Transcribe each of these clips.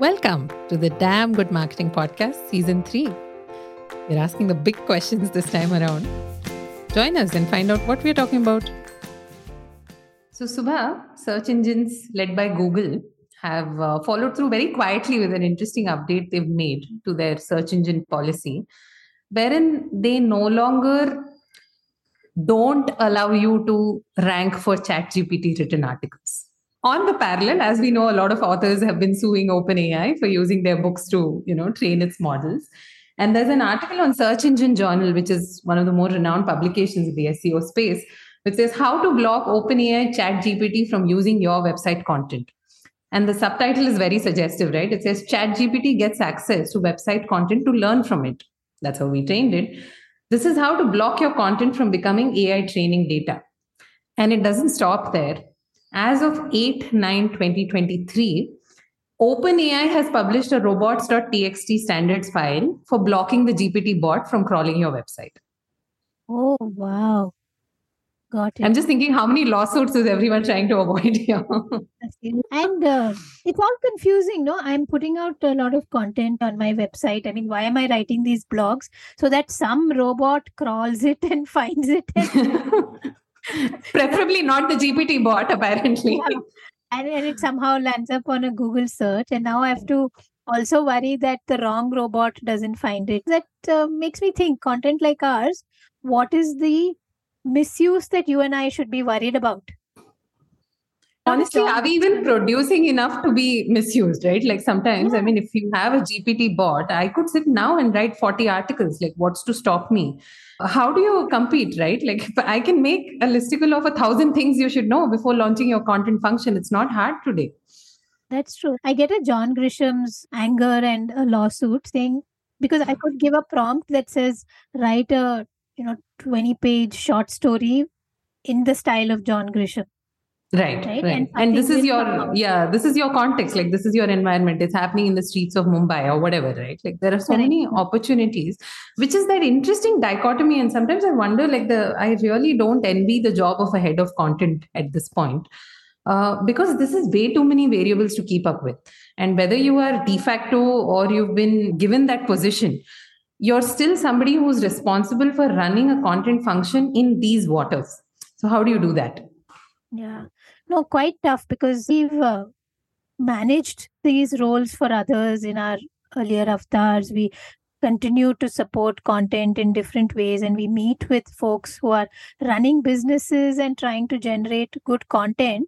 Welcome to the Damn Good Marketing Podcast, Season 3. We're asking the big questions this time around. Join us and find out what we're talking about. So, Subha, search engines led by Google have uh, followed through very quietly with an interesting update they've made to their search engine policy, wherein they no longer don't allow you to rank for ChatGPT written articles on the parallel as we know a lot of authors have been suing openai for using their books to you know train its models. And there's an article on search engine journal which is one of the more renowned publications in the seo space which says how to block openai chat gpt from using your website content. And the subtitle is very suggestive right? It says chat gpt gets access to website content to learn from it. That's how we trained it. This is how to block your content from becoming ai training data. And it doesn't stop there as of 8 9 2023, OpenAI has published a robots.txt standards file for blocking the GPT bot from crawling your website. Oh, wow. Got it. I'm just thinking how many lawsuits is everyone trying to avoid here? and uh, it's all confusing, no? I'm putting out a lot of content on my website. I mean, why am I writing these blogs? So that some robot crawls it and finds it. And Preferably not the GPT bot, apparently. Yeah. And, and it somehow lands up on a Google search. And now I have to also worry that the wrong robot doesn't find it. That uh, makes me think content like ours, what is the misuse that you and I should be worried about? Honestly are we even producing enough to be misused right? Like sometimes yeah. i mean if you have a gpt bot i could sit now and write 40 articles like what's to stop me? How do you compete right? Like if i can make a listicle of a thousand things you should know before launching your content function it's not hard today. That's true. I get a john grisham's anger and a lawsuit saying because i could give a prompt that says write a you know 20 page short story in the style of john grisham right right, right. and, and this is your yeah this is your context like this is your environment. It's happening in the streets of mumbai or whatever right? Like there are so many opportunities which is that interesting dichotomy. And sometimes i wonder like the i really don't envy the job of a head of content at this point uh, because this is way too many variables to keep up with. And whether you are de facto or you've been given that position you're still somebody who's responsible for running a content function in these waters. So how do you do that? Yeah no, quite tough because we've uh, managed these roles for others in our earlier avatars. We continue to support content in different ways and we meet with folks who are running businesses and trying to generate good content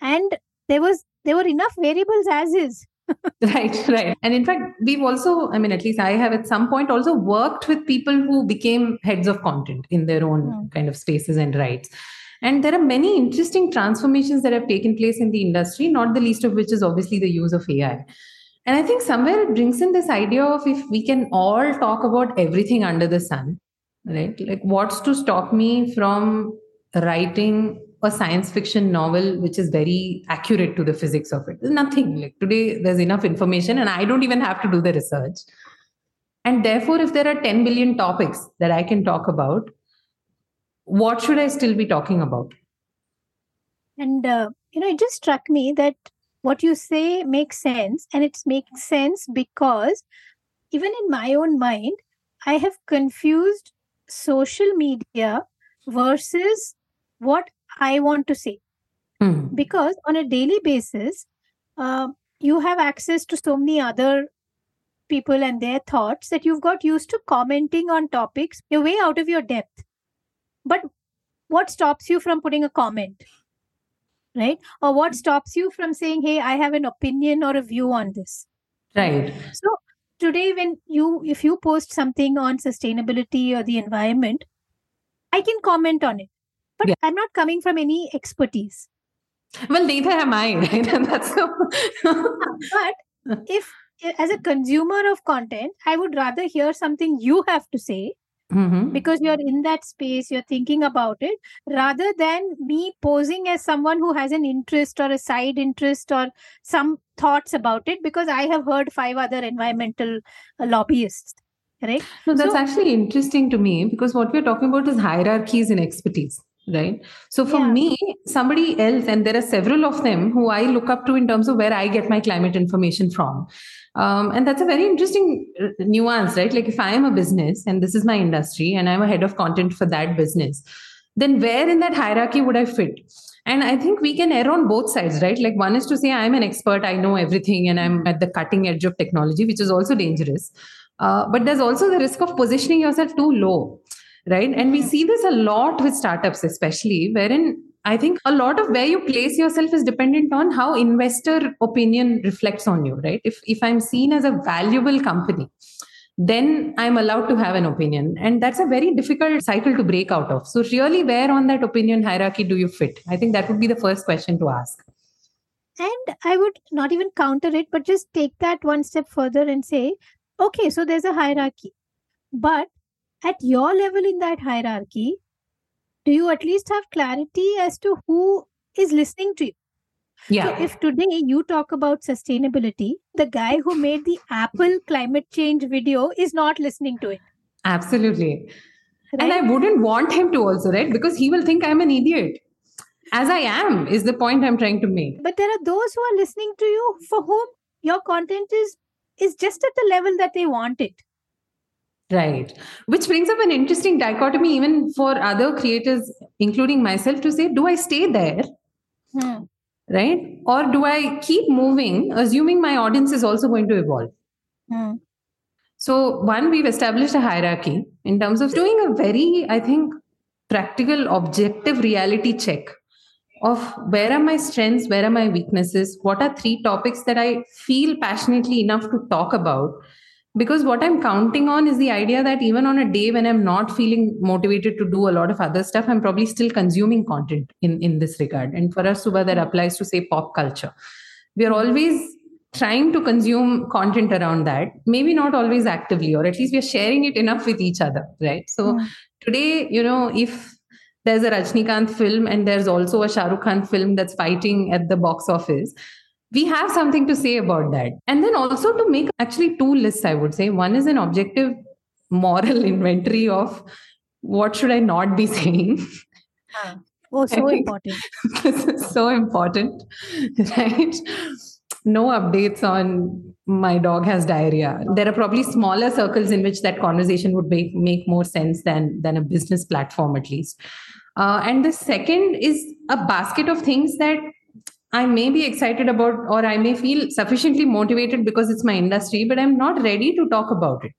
and there was there were enough variables as is right right and in fact we've also i mean at least i have at some point also worked with people who became heads of content in their own mm. kind of spaces and rights and there are many interesting transformations that have taken place in the industry, not the least of which is obviously the use of AI. And I think somewhere it brings in this idea of if we can all talk about everything under the sun, right? Like, what's to stop me from writing a science fiction novel which is very accurate to the physics of it? There's nothing. Like, today, there's enough information, and I don't even have to do the research. And therefore, if there are 10 billion topics that I can talk about, what should I still be talking about? And, uh, you know, it just struck me that what you say makes sense. And it makes sense because even in my own mind, I have confused social media versus what I want to say. Mm. Because on a daily basis, uh, you have access to so many other people and their thoughts that you've got used to commenting on topics. You're way out of your depth but what stops you from putting a comment right? Or what stops you from saying hey i have an opinion or a view on this? Right. So today when you if you post something on sustainability or the environment i can comment on it. But yeah. i'm not coming from any expertise. Well neither am i right? And that's so but if as a consumer of content i would rather hear something you have to say Mm-hmm. because you're in that space you're thinking about it rather than me posing as someone who has an interest or a side interest or some thoughts about it because i have heard five other environmental uh, lobbyists right no that's so, actually interesting to me because what we're talking about is hierarchies in expertise right? So for yeah. me somebody else and there are several of them who i look up to in terms of where i get my climate information from. Um, and that's a very interesting uh, nuance right? Like if i am a business and this is my industry and i'm a head of content for that business then where in that hierarchy would i fit? And i think we can err on both sides right? Like one is to say i'm an expert i know everything and i'm at the cutting edge of technology which is also dangerous. Uh, but there's also the risk of positioning yourself too low right? And we mm-hmm. see this a lot with startups especially wherein i think a lot of where you place yourself is dependent on how investor opinion reflects on you right? If if i'm seen as a valuable company then i'm allowed to have an opinion. And that's a very difficult cycle to break out of. So really where on that opinion hierarchy do you fit? I think that would be the first question to ask. And i would not even counter it but just take that one step further and say okay so there's a hierarchy. But at your level in that hierarchy, do you at least have clarity as to who is listening to you? Yeah. So if today you talk about sustainability, the guy who made the Apple climate change video is not listening to it. Absolutely. Right? And I wouldn't want him to also, right? Because he will think I'm an idiot. As I am, is the point I'm trying to make. But there are those who are listening to you for whom your content is is just at the level that they want it. Right. Which brings up an interesting dichotomy, even for other creators, including myself, to say, do I stay there? Hmm. Right. Or do I keep moving, assuming my audience is also going to evolve? Hmm. So, one, we've established a hierarchy in terms of doing a very, I think, practical, objective reality check of where are my strengths, where are my weaknesses, what are three topics that I feel passionately enough to talk about because what i'm counting on is the idea that even on a day when i'm not feeling motivated to do a lot of other stuff i'm probably still consuming content in in this regard. And for us subha that applies to say pop culture. We are always trying to consume content around that. Maybe not always actively or at least we are sharing it enough with each other right? So mm. today you know if there's a Rajnikant film and there's also a Shah Rukh Khan film that's fighting at the box office we have something to say about that. And then also to make actually two lists i would say. One is an objective moral inventory of what should i not be saying. Oh so important. This is so important right? No updates on my dog has diarrhea. There are probably smaller circles in which that conversation would make, make more sense than than a business platform at least. Uh, and the second is a basket of things that I may be excited about, or I may feel sufficiently motivated because it's my industry, but I'm not ready to talk about it.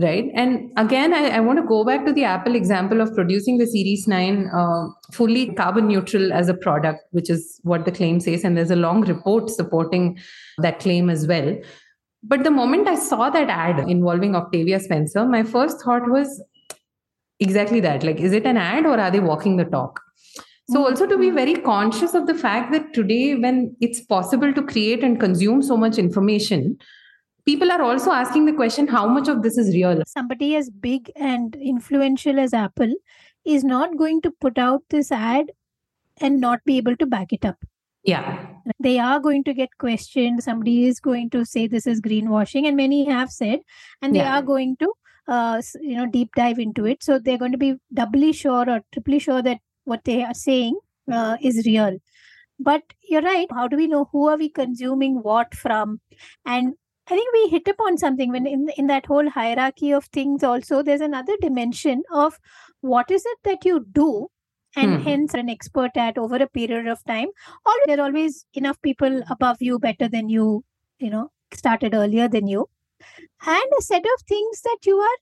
Right. And again, I, I want to go back to the Apple example of producing the Series 9 uh, fully carbon neutral as a product, which is what the claim says. And there's a long report supporting that claim as well. But the moment I saw that ad involving Octavia Spencer, my first thought was exactly that like, is it an ad or are they walking the talk? So, also to be very conscious of the fact that today, when it's possible to create and consume so much information, people are also asking the question how much of this is real? Somebody as big and influential as Apple is not going to put out this ad and not be able to back it up. Yeah. They are going to get questioned. Somebody is going to say this is greenwashing, and many have said, and they yeah. are going to uh, you know deep dive into it so they're going to be doubly sure or triply sure that what they are saying uh, is real. But you're right how do we know who are we consuming what from? And i think we hit upon something when in, in that whole hierarchy of things also there's another dimension of what is it that you do and hmm. hence an expert at over a period of time. Or there are always enough people above you better than you you know started earlier than you. And a set of things that you are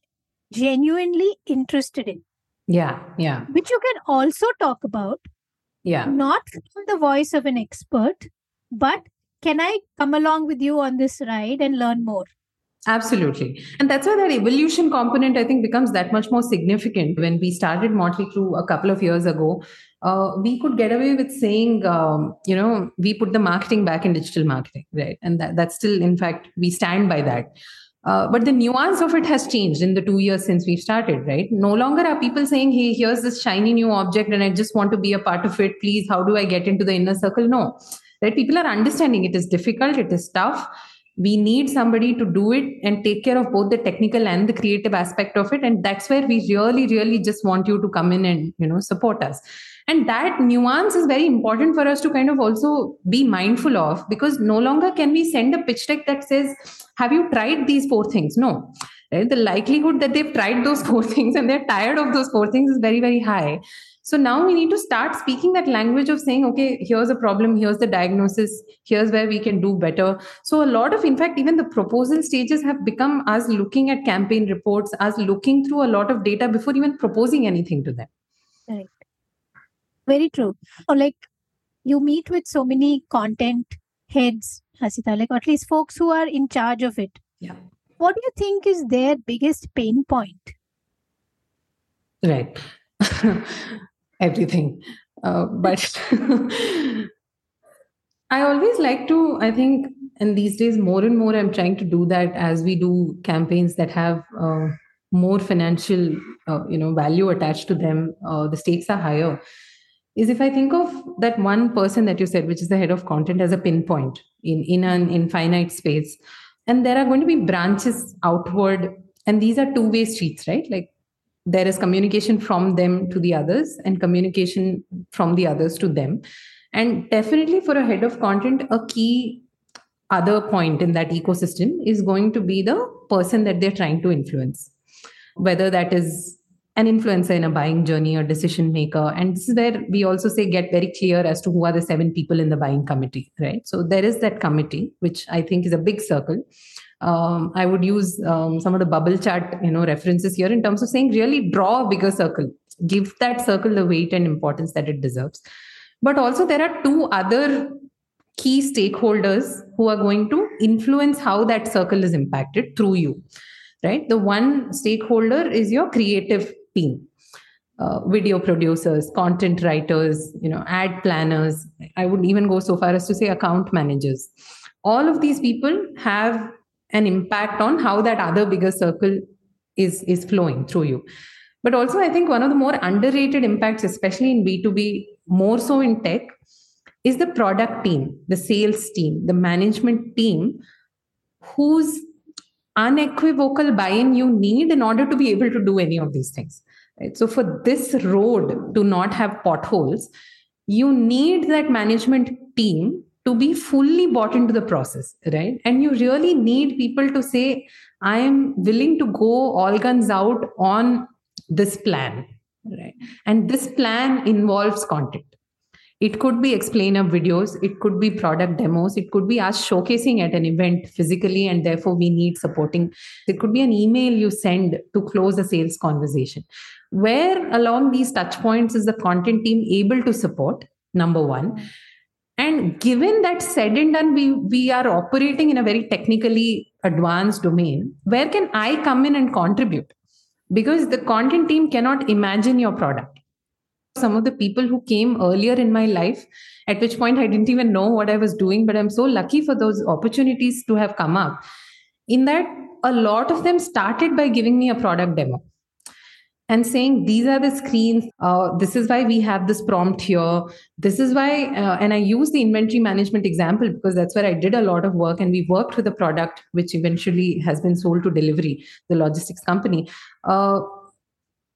genuinely interested in yeah, yeah. Which you can also talk about. Yeah. Not from the voice of an expert, but can I come along with you on this ride and learn more? Absolutely. And that's why that evolution component, I think, becomes that much more significant. When we started Motley Crew a couple of years ago, uh, we could get away with saying, um, you know, we put the marketing back in digital marketing, right? And that, that's still, in fact, we stand by that. Uh, but the nuance of it has changed in the two years since we've started, right? No longer are people saying, hey, here's this shiny new object and I just want to be a part of it. Please, how do I get into the inner circle? No, right? People are understanding it is difficult, it is tough. We need somebody to do it and take care of both the technical and the creative aspect of it. And that's where we really really just want you to come in and you know support us. And that nuance is very important for us to kind of also be mindful of because no longer can we send a pitch deck that says have you tried these four things? No. Right the likelihood that they've tried those four things and they're tired of those four things is very very high so now we need to start speaking that language of saying, okay, here's a problem, here's the diagnosis, here's where we can do better. So a lot of, in fact, even the proposal stages have become us looking at campaign reports, us looking through a lot of data before even proposing anything to them. Right. Very true. Or like you meet with so many content heads, Hasita, like at least folks who are in charge of it. Yeah. What do you think is their biggest pain point? Right. everything. Uh, but I always like to, I think, and these days more and more I'm trying to do that as we do campaigns that have uh, more financial, uh, you know, value attached to them. Uh, the stakes are higher. Is if I think of that one person that you said, which is the head of content, as a pinpoint in in an infinite space, and there are going to be branches outward, and these are two way streets, right? Like there is communication from them to the others and communication from the others to them. And definitely for a head of content a key other point in that ecosystem is going to be the person that they're trying to influence. Whether that is an influencer in a buying journey or decision maker and this is where we also say get very clear as to who are the seven people in the buying committee right? So there is that committee which i think is a big circle um, I would use um, some of the bubble chart, you know, references here in terms of saying really draw a bigger circle, give that circle the weight and importance that it deserves. But also there are two other key stakeholders who are going to influence how that circle is impacted through you, right? The one stakeholder is your creative team. Uh, video producers, content writers, you know, ad planners. I would even go so far as to say account managers. All of these people have an impact on how that other bigger circle is is flowing through you. But also i think one of the more underrated impacts especially in b2b more so in tech is the product team the sales team the management team whose unequivocal buy-in you need in order to be able to do any of these things right? So for this road to not have potholes you need that management team to be fully bought into the process, right? And you really need people to say, I am willing to go all guns out on this plan, right? And this plan involves content. It could be explainer videos, it could be product demos, it could be us showcasing at an event physically, and therefore we need supporting. It could be an email you send to close a sales conversation. Where along these touch points is the content team able to support? Number one and given that said and done, we, we are operating in a very technically advanced domain, where can I come in and contribute? Because the content team cannot imagine your product. Some of the people who came earlier in my life, at which point I didn't even know what I was doing, but I'm so lucky for those opportunities to have come up. In that, a lot of them started by giving me a product demo and saying these are the screens uh, this is why we have this prompt here. This is why uh, and i use the inventory management example because that's where i did a lot of work and we worked with a product which eventually has been sold to Delhivery the logistics company. Uh,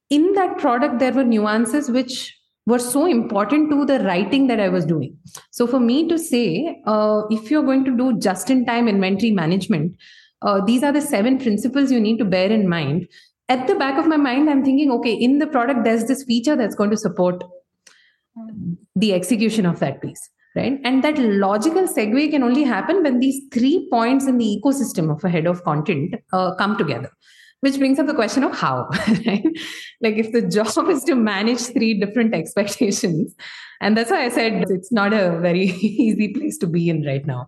in that product there were nuances which were so important to the writing that i was doing. So for me to say uh, if you're going to do just in time inventory management uh, these are the seven principles you need to bear in mind at the back of my mind, I'm thinking, okay, in the product, there's this feature that's going to support the execution of that piece. Right. And that logical segue can only happen when these three points in the ecosystem of a head of content uh, come together which brings up the question of how right like if the job is to manage three different expectations and that's why i said it's not a very easy place to be in right now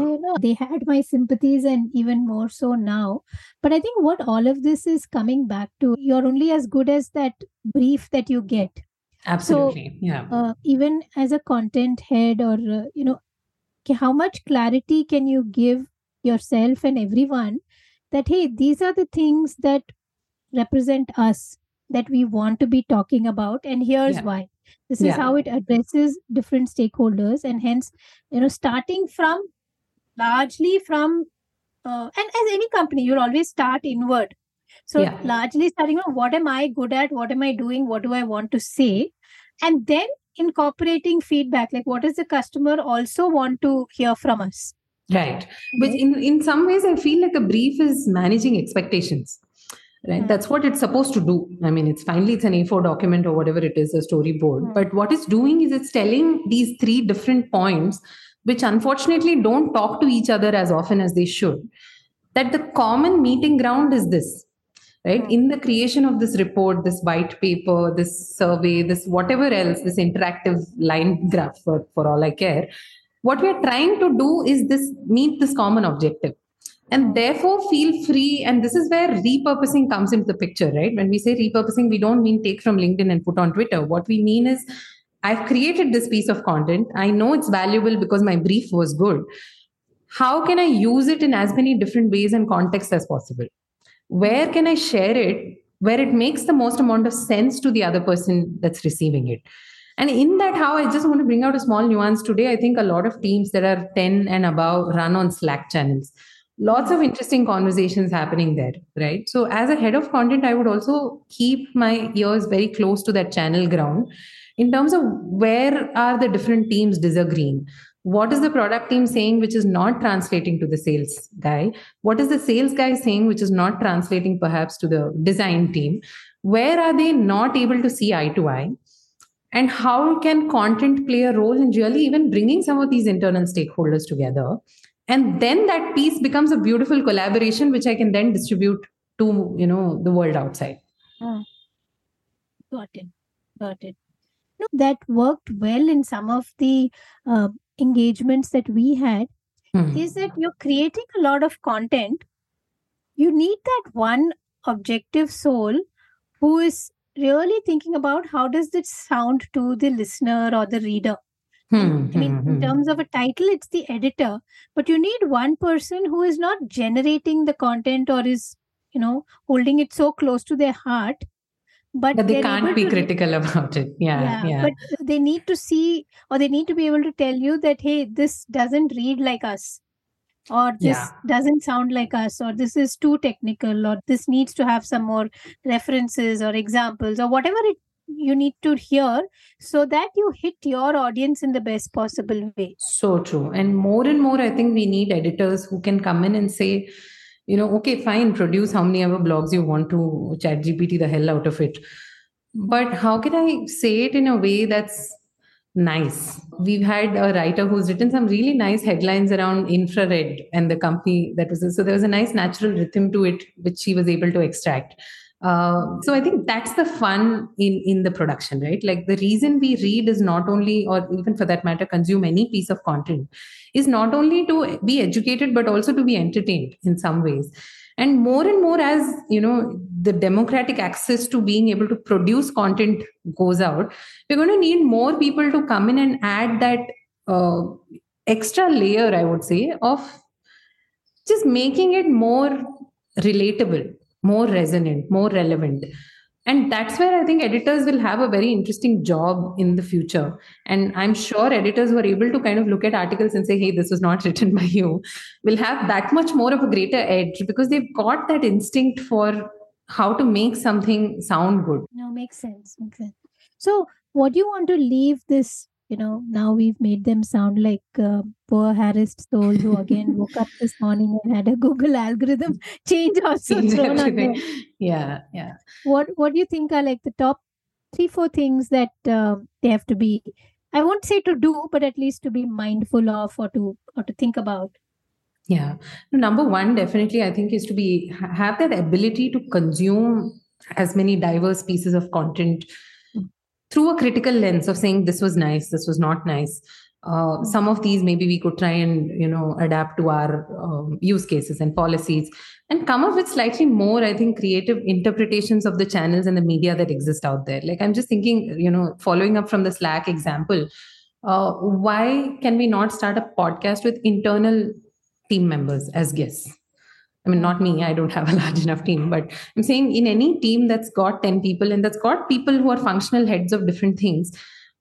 you know they had my sympathies and even more so now but i think what all of this is coming back to you're only as good as that brief that you get absolutely so, yeah uh, even as a content head or uh, you know how much clarity can you give yourself and everyone that hey these are the things that represent us that we want to be talking about and here's yeah. why this is yeah. how it addresses different stakeholders and hence you know starting from largely from uh, and as any company you'll always start inward so Yeah. largely starting on what am i good at what am i doing what do i want to say and then incorporating feedback like what does the customer also want to hear from us Right. But in, in some ways, I feel like a brief is managing expectations. Right. Hmm. That's what it's supposed to do. I mean, it's finally it's an A4 document or whatever it is, a storyboard. Hmm. But what it's doing is it's telling these three different points, which unfortunately don't talk to each other as often as they should. That the common meeting ground is this. Right. Hmm. In the creation of this report, this white paper, this survey, this whatever else, this interactive line graph for, for all I care, what we are trying to do is this meet this common objective and therefore feel free and this is where repurposing comes into the picture right when we say repurposing we don't mean take from linkedin and put on twitter what we mean is i've created this piece of content i know it's valuable because my brief was good how can i use it in as many different ways and contexts as possible where can i share it where it makes the most amount of sense to the other person that's receiving it and in that, how I just want to bring out a small nuance today. I think a lot of teams that are 10 and above run on Slack channels. Lots of interesting conversations happening there, right? So, as a head of content, I would also keep my ears very close to that channel ground in terms of where are the different teams disagreeing. What is the product team saying which is not translating to the sales guy? What is the sales guy saying which is not translating perhaps to the design team? Where are they not able to see eye to eye? and how can content play a role in really even bringing some of these internal stakeholders together and then that piece becomes a beautiful collaboration which i can then distribute to you know the world outside ah. got it got it no that worked well in some of the uh, engagements that we had Hmm. is that you're creating a lot of content you need that one objective soul who is really thinking about how does this sound to the listener or the reader Hmm, i mean hmm, in hmm. terms of a title it's the editor but you need one person who is not generating the content or is you know holding it so close to their heart but but they can't be to critical about it. Yeah yeah, but they need to see or they need to be able to tell you that hey this doesn't read like us or this Yeah. doesn't sound like us or this is too technical or this needs to have some more references or examples or whatever it you need to hear so that you hit your audience in the best possible way. So true. And more and more i think we need editors who can come in and say you know okay fine produce how many ever blogs you want to chat gpt the hell out of it. But how can i say it in a way that's nice? We've had a writer who's written some really nice headlines around infrared and the company that was so there was a nice natural rhythm to it which she was able to extract uh, so i think that's the fun in in the production right? Like the reason we read is not only or even for that matter consume any piece of content is not only to be educated but also to be entertained in some ways. And more and more as you know the democratic access to being able to produce content goes out we're going to need more people to come in and add that uh, extra layer i would say of just making it more relatable more resonant more relevant. And that's where i think editors will have a very interesting job in the future. And i'm sure editors who are able to kind of look at articles and say hey this was not written by you will have that much more of a greater edge because they've got that instinct for how to make something sound good. No makes sense makes sense. So what do you want to leave this you know now we've made them sound like uh, poor harassed souls who again woke up this morning and had a google algorithm change also thrown on them. yeah yeah what what do you think are like the top three four things that um, they have to be i won't say to do but at least to be mindful of or to or to think about Yeah. Number one, definitely, I think, is to be have that ability to consume as many diverse pieces of content through a critical lens of saying this was nice, this was not nice. Uh, some of these maybe we could try and you know adapt to our um, use cases and policies and come up with slightly more i think creative interpretations of the channels and the media that exist out there like i'm just thinking you know following up from the slack example uh, why can we not start a podcast with internal team members as guests. I mean, not me, I don't have a large enough team, but I'm saying in any team that's got 10 people and that's got people who are functional heads of different things,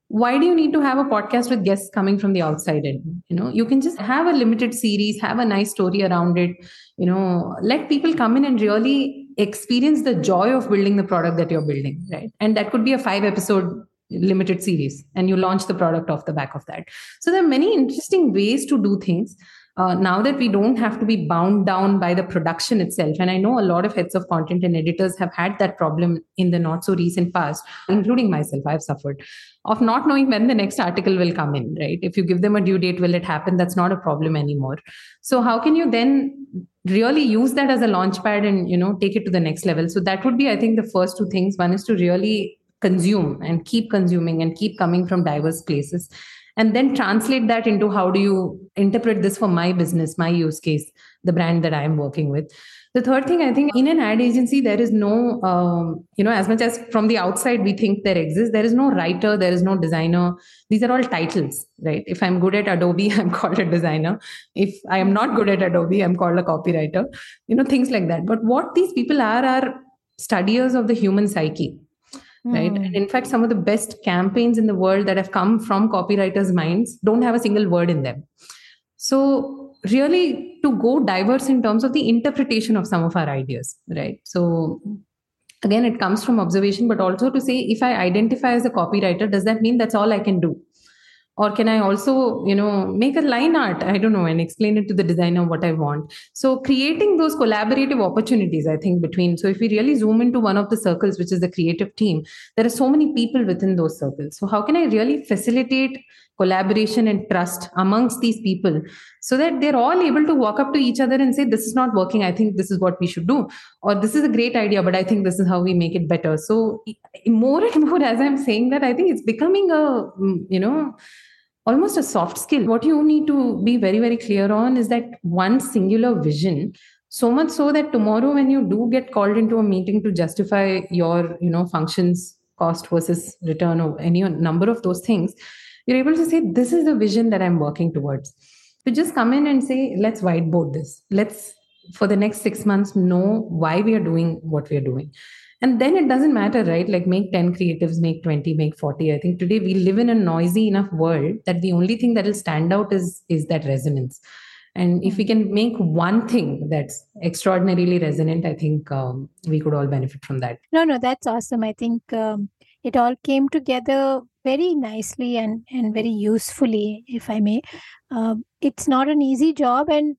why do you need to have a podcast with guests coming from the outside in? You know you can just have a limited series have a nice story around it you know let people come in and really experience the joy of building the product that you're building right? And that could be a five episode limited series and you launch the product off the back of that. So there are many interesting ways to do things uh, now that we don't have to be bound down by the production itself and i know a lot of heads of content and editors have had that problem in the not so recent past including myself i've suffered of not knowing when the next article will come in right? If you give them a due date will it happen? That's not a problem anymore. So how can you then really use that as a launch pad and you know take it to the next level? So that would be i think the first two things. One is to really consume and keep consuming and keep coming from diverse places and then translate that into how do you interpret this for my business my use case the brand that i am working with. The third thing i think in an ad agency there is no um, you know as much as from the outside we think there exists there is no writer there is no designer. These are all titles right? If i'm good at adobe i'm called a designer. If i am not good at adobe i'm called a copywriter you know things like that. But what these people are are studiers of the human psyche right? And hmm. in fact some of the best campaigns in the world that have come from copywriters minds don't have a single word in them. So really to go diverse in terms of the interpretation of some of our ideas right? So again it comes from observation but also to say if i identify as a copywriter does that mean that's all i can do or can i also you know make a line art? I don't know and explain it to the designer what i want. So creating those collaborative opportunities i think between so if we really zoom into one of the circles which is the creative team there are so many people within those circles. So how can i really facilitate collaboration and trust amongst these people so that they're all able to walk up to each other and say this is not working. I think this is what we should do or this is a great idea but i think this is how we make it better. So more and more as i'm saying that i think it's becoming a mm, you know almost a soft skill. What you need to be very very clear on is that one singular vision so much so that tomorrow when you do get called into a meeting to justify your you know functions cost versus return or any number of those things you're able to say this is the vision that i'm working towards. To just come in and say let's whiteboard this. Let's for the next 6 months know why we are doing what we are doing. And then it doesn't matter right? Like make 10 creatives make 20 make 40 i think today we live in a noisy enough world that the only thing that will stand out is is that resonance. And if we can make one thing that's extraordinarily resonant i think um, we could all benefit from that. No no that's awesome. I think um, it all came together very nicely and and very usefully if i may. Uh, it's not an easy job and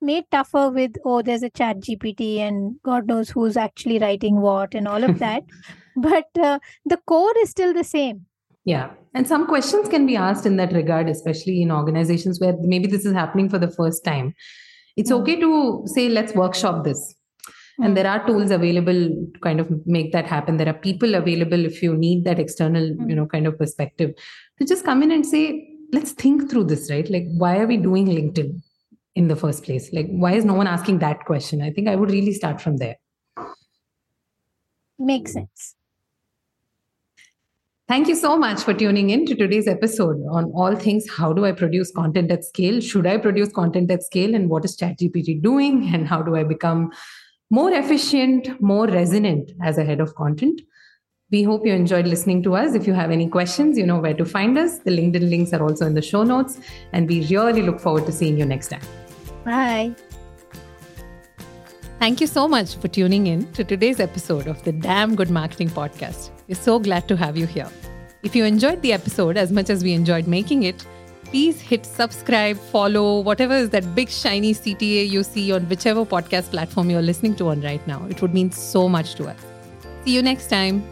made tougher with oh there's a chat gpt and god knows who's actually writing what and all of that. But uh, the core is still the same. Yeah. And some questions can be asked in that regard especially in organizations where maybe this is happening for the first time. It's mm. okay to say let's workshop this mm. and hmm. there are tools available to kind of make that happen there are people available if you need that external mm. you know kind of perspective to just come in and say let's think through this right like why are we doing linkedin in the first place? Like, why is no one asking that question? I think I would really start from there. Makes sense. Thank you so much for tuning in to today's episode on all things how do I produce content at scale? Should I produce content at scale? And what is ChatGPT doing? And how do I become more efficient, more resonant as a head of content? We hope you enjoyed listening to us. If you have any questions, you know where to find us. The LinkedIn links are also in the show notes. And we really look forward to seeing you next time. Bye. Thank you so much for tuning in to today's episode of the Damn Good Marketing Podcast. We're so glad to have you here. If you enjoyed the episode as much as we enjoyed making it, please hit subscribe, follow, whatever is that big shiny CTA you see on whichever podcast platform you're listening to on right now. It would mean so much to us. See you next time.